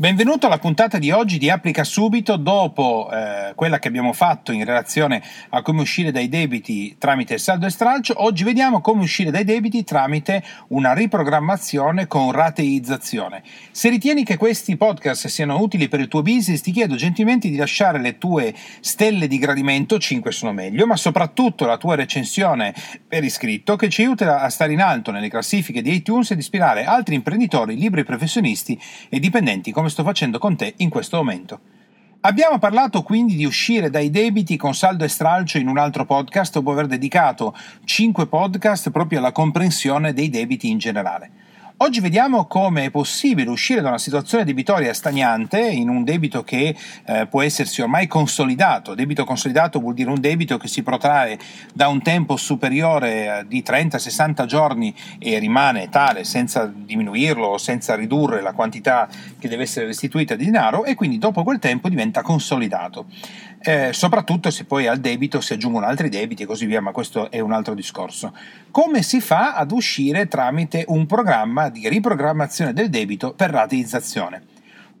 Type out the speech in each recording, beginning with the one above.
Benvenuto alla puntata di oggi di Applica Subito dopo eh, quella che abbiamo fatto in relazione a come uscire dai debiti tramite il saldo e stralcio. Oggi vediamo come uscire dai debiti tramite una riprogrammazione con rateizzazione. Se ritieni che questi podcast siano utili per il tuo business, ti chiedo gentilmente di lasciare le tue stelle di gradimento, 5 sono meglio, ma soprattutto la tua recensione per iscritto che ci aiuta a stare in alto nelle classifiche di iTunes ed ispirare altri imprenditori, libri professionisti e dipendenti come sto facendo con te in questo momento. Abbiamo parlato quindi di uscire dai debiti con saldo e stralcio in un altro podcast dopo aver dedicato 5 podcast proprio alla comprensione dei debiti in generale. Oggi vediamo come è possibile uscire da una situazione debitoria stagnante in un debito che eh, può essersi ormai consolidato. Debito consolidato vuol dire un debito che si protrae da un tempo superiore eh, di 30-60 giorni e rimane tale senza diminuirlo o senza ridurre la quantità che deve essere restituita di denaro e quindi dopo quel tempo diventa consolidato. Eh, soprattutto se poi al debito si aggiungono altri debiti e così via, ma questo è un altro discorso. Come si fa ad uscire tramite un programma di riprogrammazione del debito per rateizzazione?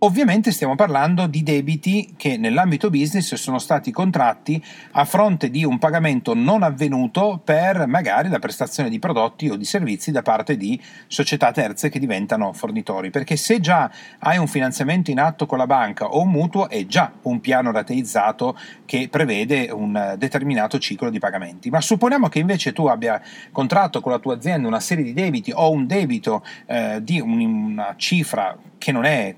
Ovviamente stiamo parlando di debiti che nell'ambito business sono stati contratti a fronte di un pagamento non avvenuto per magari la prestazione di prodotti o di servizi da parte di società terze che diventano fornitori, perché se già hai un finanziamento in atto con la banca o un mutuo è già un piano rateizzato che prevede un determinato ciclo di pagamenti. Ma supponiamo che invece tu abbia contratto con la tua azienda una serie di debiti o un debito eh, di un, una cifra che non è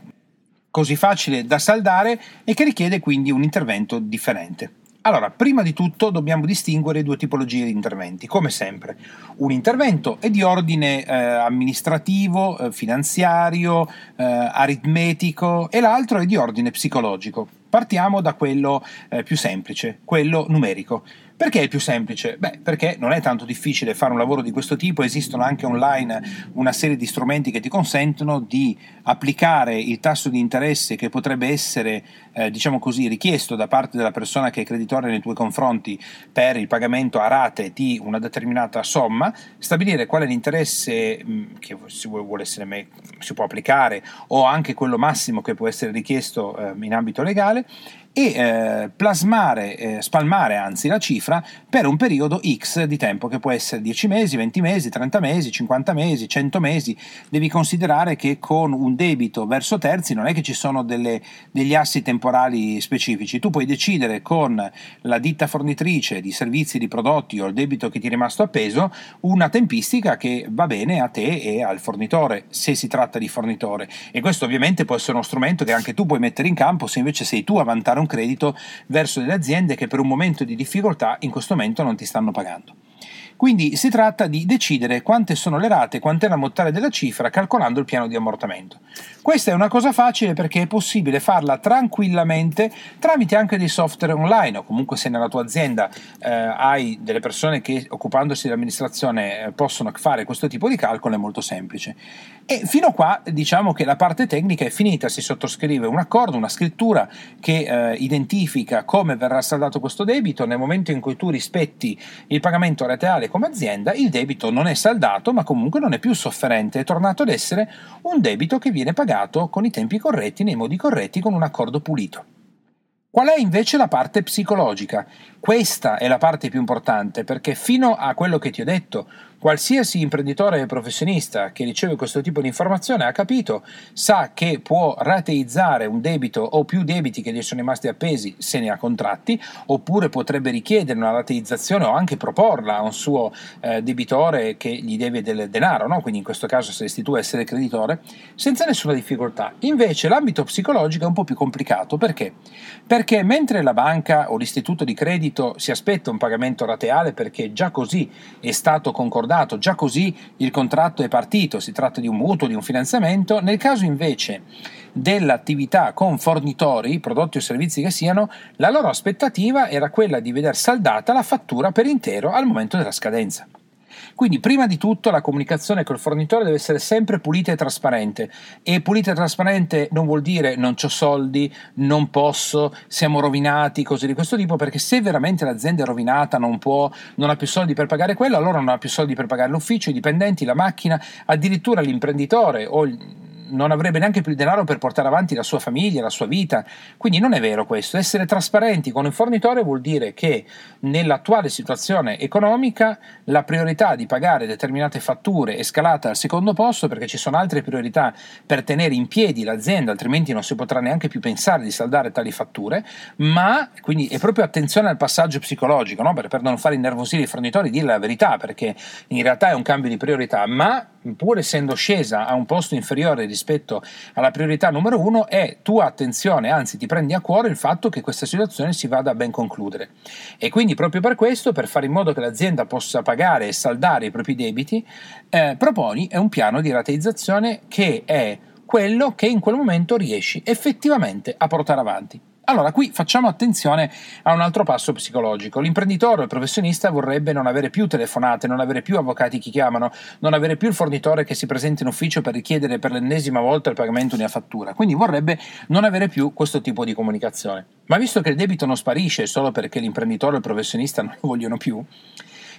così facile da saldare e che richiede quindi un intervento differente. Allora, prima di tutto dobbiamo distinguere due tipologie di interventi, come sempre. Un intervento è di ordine eh, amministrativo, eh, finanziario, eh, aritmetico e l'altro è di ordine psicologico. Partiamo da quello eh, più semplice, quello numerico. Perché è più semplice? Beh, perché non è tanto difficile fare un lavoro di questo tipo, esistono anche online una serie di strumenti che ti consentono di applicare il tasso di interesse che potrebbe essere, eh, diciamo così, richiesto da parte della persona che è creditore nei tuoi confronti per il pagamento a rate di una determinata somma, stabilire qual è l'interesse mh, che si, vuole essere, si può applicare o anche quello massimo che può essere richiesto eh, in ambito legale e eh, plasmare, eh, spalmare anzi la cifra per un periodo X di tempo che può essere 10 mesi, 20 mesi, 30 mesi, 50 mesi, 100 mesi. Devi considerare che con un debito verso terzi non è che ci sono delle, degli assi temporali specifici, tu puoi decidere con la ditta fornitrice di servizi, di prodotti o il debito che ti è rimasto appeso una tempistica che va bene a te e al fornitore se si tratta di fornitore e questo ovviamente può essere uno strumento che anche tu puoi mettere in campo se invece sei tu a vantare un credito verso delle aziende che per un momento di difficoltà in questo momento non ti stanno pagando. Quindi si tratta di decidere quante sono le rate, quant'è l'ammontare della cifra calcolando il piano di ammortamento. Questa è una cosa facile perché è possibile farla tranquillamente tramite anche dei software online o comunque se nella tua azienda eh, hai delle persone che occupandosi dell'amministrazione eh, possono fare questo tipo di calcolo è molto semplice. E fino a qua diciamo che la parte tecnica è finita, si sottoscrive un accordo, una scrittura che eh, identifica come verrà saldato questo debito, nel momento in cui tu rispetti il pagamento reale come azienda, il debito non è saldato ma comunque non è più sofferente, è tornato ad essere un debito che viene pagato con i tempi corretti, nei modi corretti, con un accordo pulito. Qual è invece la parte psicologica? Questa è la parte più importante perché fino a quello che ti ho detto, qualsiasi imprenditore professionista che riceve questo tipo di informazione ha capito, sa che può rateizzare un debito o più debiti che gli sono rimasti appesi se ne ha contratti, oppure potrebbe richiedere una rateizzazione o anche proporla a un suo eh, debitore che gli deve del denaro, no? quindi in questo caso saresti tu a essere creditore, senza nessuna difficoltà. Invece l'ambito psicologico è un po' più complicato perché? Perché mentre la banca o l'istituto di credito si aspetta un pagamento rateale perché già così è stato concordato, già così il contratto è partito, si tratta di un mutuo, di un finanziamento, nel caso invece dell'attività con fornitori, prodotti o servizi che siano, la loro aspettativa era quella di vedere saldata la fattura per intero al momento della scadenza. Quindi prima di tutto la comunicazione col fornitore deve essere sempre pulita e trasparente. E pulita e trasparente non vuol dire non ho soldi, non posso, siamo rovinati, cose di questo tipo, perché se veramente l'azienda è rovinata, non può, non ha più soldi per pagare quello, allora non ha più soldi per pagare l'ufficio, i dipendenti, la macchina, addirittura l'imprenditore o il non avrebbe neanche più il denaro per portare avanti la sua famiglia, la sua vita. Quindi non è vero questo. Essere trasparenti con il fornitore vuol dire che nell'attuale situazione economica la priorità di pagare determinate fatture è scalata al secondo posto perché ci sono altre priorità per tenere in piedi l'azienda, altrimenti non si potrà neanche più pensare di saldare tali fatture, ma quindi è proprio attenzione al passaggio psicologico, no? per, per non fare innervosire i fornitori, dire la verità, perché in realtà è un cambio di priorità, ma pur essendo scesa a un posto inferiore rispetto alla priorità numero uno, è tua attenzione, anzi ti prendi a cuore il fatto che questa situazione si vada a ben concludere. E quindi proprio per questo, per fare in modo che l'azienda possa pagare e saldare i propri debiti, eh, proponi un piano di rateizzazione che è quello che in quel momento riesci effettivamente a portare avanti. Allora, qui facciamo attenzione a un altro passo psicologico. L'imprenditore o il professionista vorrebbe non avere più telefonate, non avere più avvocati che chiamano, non avere più il fornitore che si presenta in ufficio per richiedere per l'ennesima volta il pagamento di una fattura. Quindi vorrebbe non avere più questo tipo di comunicazione. Ma visto che il debito non sparisce solo perché l'imprenditore o il professionista non lo vogliono più,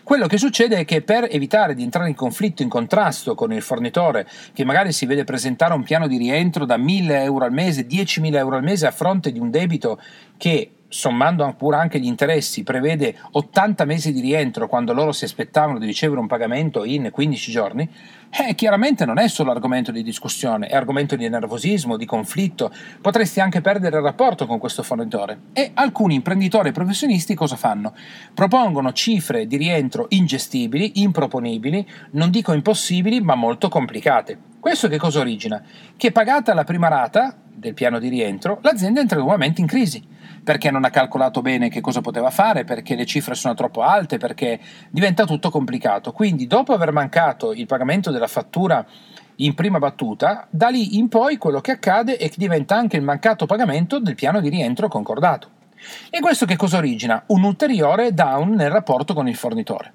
quello che succede è che per evitare di entrare in conflitto, in contrasto con il fornitore, che magari si vede presentare un piano di rientro da 1000 euro al mese, 10.000 euro al mese a fronte di un debito che sommando pure anche gli interessi, prevede 80 mesi di rientro quando loro si aspettavano di ricevere un pagamento in 15 giorni, eh, chiaramente non è solo argomento di discussione, è argomento di nervosismo, di conflitto, potresti anche perdere il rapporto con questo fornitore. E alcuni imprenditori e professionisti cosa fanno? Propongono cifre di rientro ingestibili, improponibili, non dico impossibili, ma molto complicate. Questo che cosa origina? Che pagata la prima rata del piano di rientro, l'azienda entra nuovamente in crisi perché non ha calcolato bene che cosa poteva fare, perché le cifre sono troppo alte, perché diventa tutto complicato. Quindi, dopo aver mancato il pagamento della fattura in prima battuta, da lì in poi quello che accade è che diventa anche il mancato pagamento del piano di rientro concordato. E questo che cosa origina? Un ulteriore down nel rapporto con il fornitore.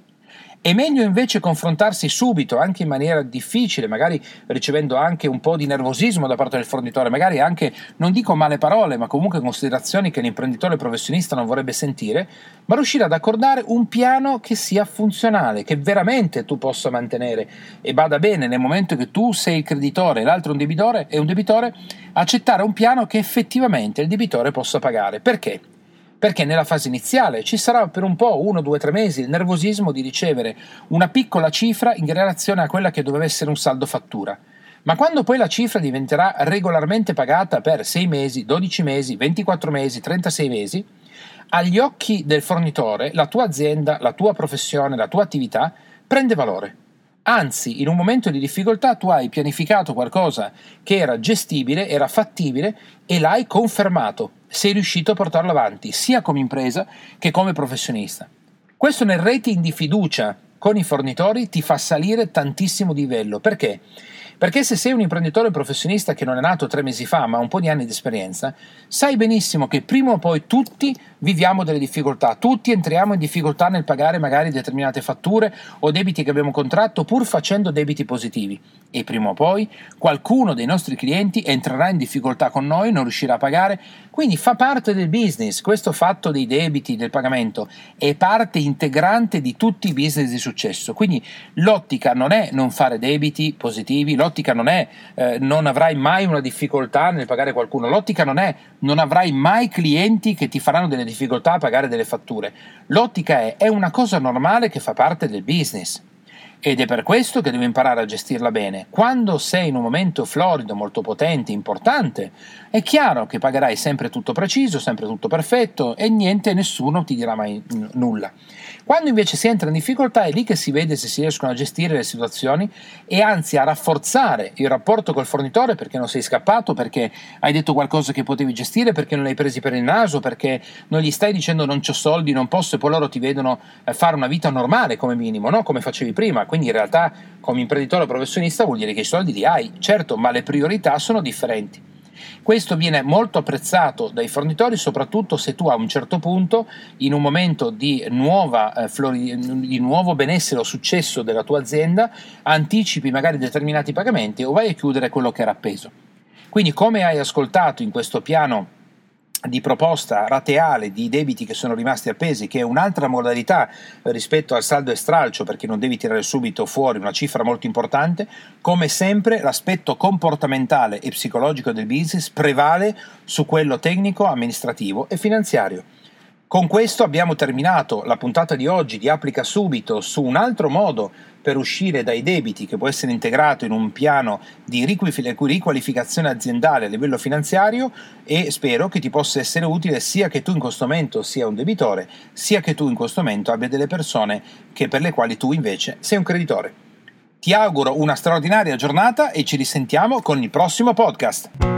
È meglio invece confrontarsi subito, anche in maniera difficile, magari ricevendo anche un po' di nervosismo da parte del fornitore, magari anche, non dico male parole, ma comunque considerazioni che l'imprenditore professionista non vorrebbe sentire, ma riuscire ad accordare un piano che sia funzionale, che veramente tu possa mantenere e vada bene nel momento che tu sei il creditore e l'altro un debitore, è un debitore, accettare un piano che effettivamente il debitore possa pagare. Perché? Perché nella fase iniziale ci sarà per un po', uno, due, tre mesi, il nervosismo di ricevere una piccola cifra in relazione a quella che doveva essere un saldo fattura. Ma quando poi la cifra diventerà regolarmente pagata per 6 mesi, 12 mesi, 24 mesi, 36 mesi, agli occhi del fornitore la tua azienda, la tua professione, la tua attività prende valore. Anzi, in un momento di difficoltà tu hai pianificato qualcosa che era gestibile, era fattibile e l'hai confermato. Sei riuscito a portarlo avanti sia come impresa che come professionista. Questo nel rating di fiducia con i fornitori ti fa salire tantissimo di livello. Perché? Perché se sei un imprenditore professionista che non è nato tre mesi fa, ma ha un po' di anni di esperienza, sai benissimo che prima o poi tutti viviamo delle difficoltà, tutti entriamo in difficoltà nel pagare magari determinate fatture o debiti che abbiamo contratto pur facendo debiti positivi. E prima o poi qualcuno dei nostri clienti entrerà in difficoltà con noi, non riuscirà a pagare, quindi fa parte del business, questo fatto dei debiti, del pagamento, è parte integrante di tutti i business di successo. Quindi l'ottica non è non fare debiti positivi, l'ottica non è eh, non avrai mai una difficoltà nel pagare qualcuno, l'ottica non è non avrai mai clienti che ti faranno delle difficoltà a pagare delle fatture. L'ottica è è una cosa normale che fa parte del business. Ed è per questo che devi imparare a gestirla bene. Quando sei in un momento florido, molto potente, importante, è chiaro che pagherai sempre tutto preciso, sempre tutto perfetto e niente, nessuno ti dirà mai n- nulla. Quando invece si entra in difficoltà è lì che si vede se si riescono a gestire le situazioni e anzi a rafforzare il rapporto col fornitore perché non sei scappato, perché hai detto qualcosa che potevi gestire, perché non l'hai presi per il naso, perché non gli stai dicendo non ho soldi, non posso e poi loro ti vedono eh, fare una vita normale come minimo, no? come facevi prima. Quindi in realtà come imprenditore professionista vuol dire che i soldi li hai, certo, ma le priorità sono differenti. Questo viene molto apprezzato dai fornitori, soprattutto se tu a un certo punto, in un momento di, nuova, eh, flori, di nuovo benessere o successo della tua azienda, anticipi magari determinati pagamenti o vai a chiudere quello che era appeso. Quindi, come hai ascoltato in questo piano di proposta rateale di debiti che sono rimasti appesi, che è un'altra modalità rispetto al saldo e stralcio, perché non devi tirare subito fuori una cifra molto importante, come sempre l'aspetto comportamentale e psicologico del business prevale su quello tecnico, amministrativo e finanziario. Con questo abbiamo terminato la puntata di oggi di Applica Subito su un altro modo per uscire dai debiti che può essere integrato in un piano di riqualificazione aziendale a livello finanziario e spero che ti possa essere utile sia che tu in questo momento sia un debitore, sia che tu in questo momento abbia delle persone che per le quali tu invece sei un creditore. Ti auguro una straordinaria giornata e ci risentiamo con il prossimo podcast.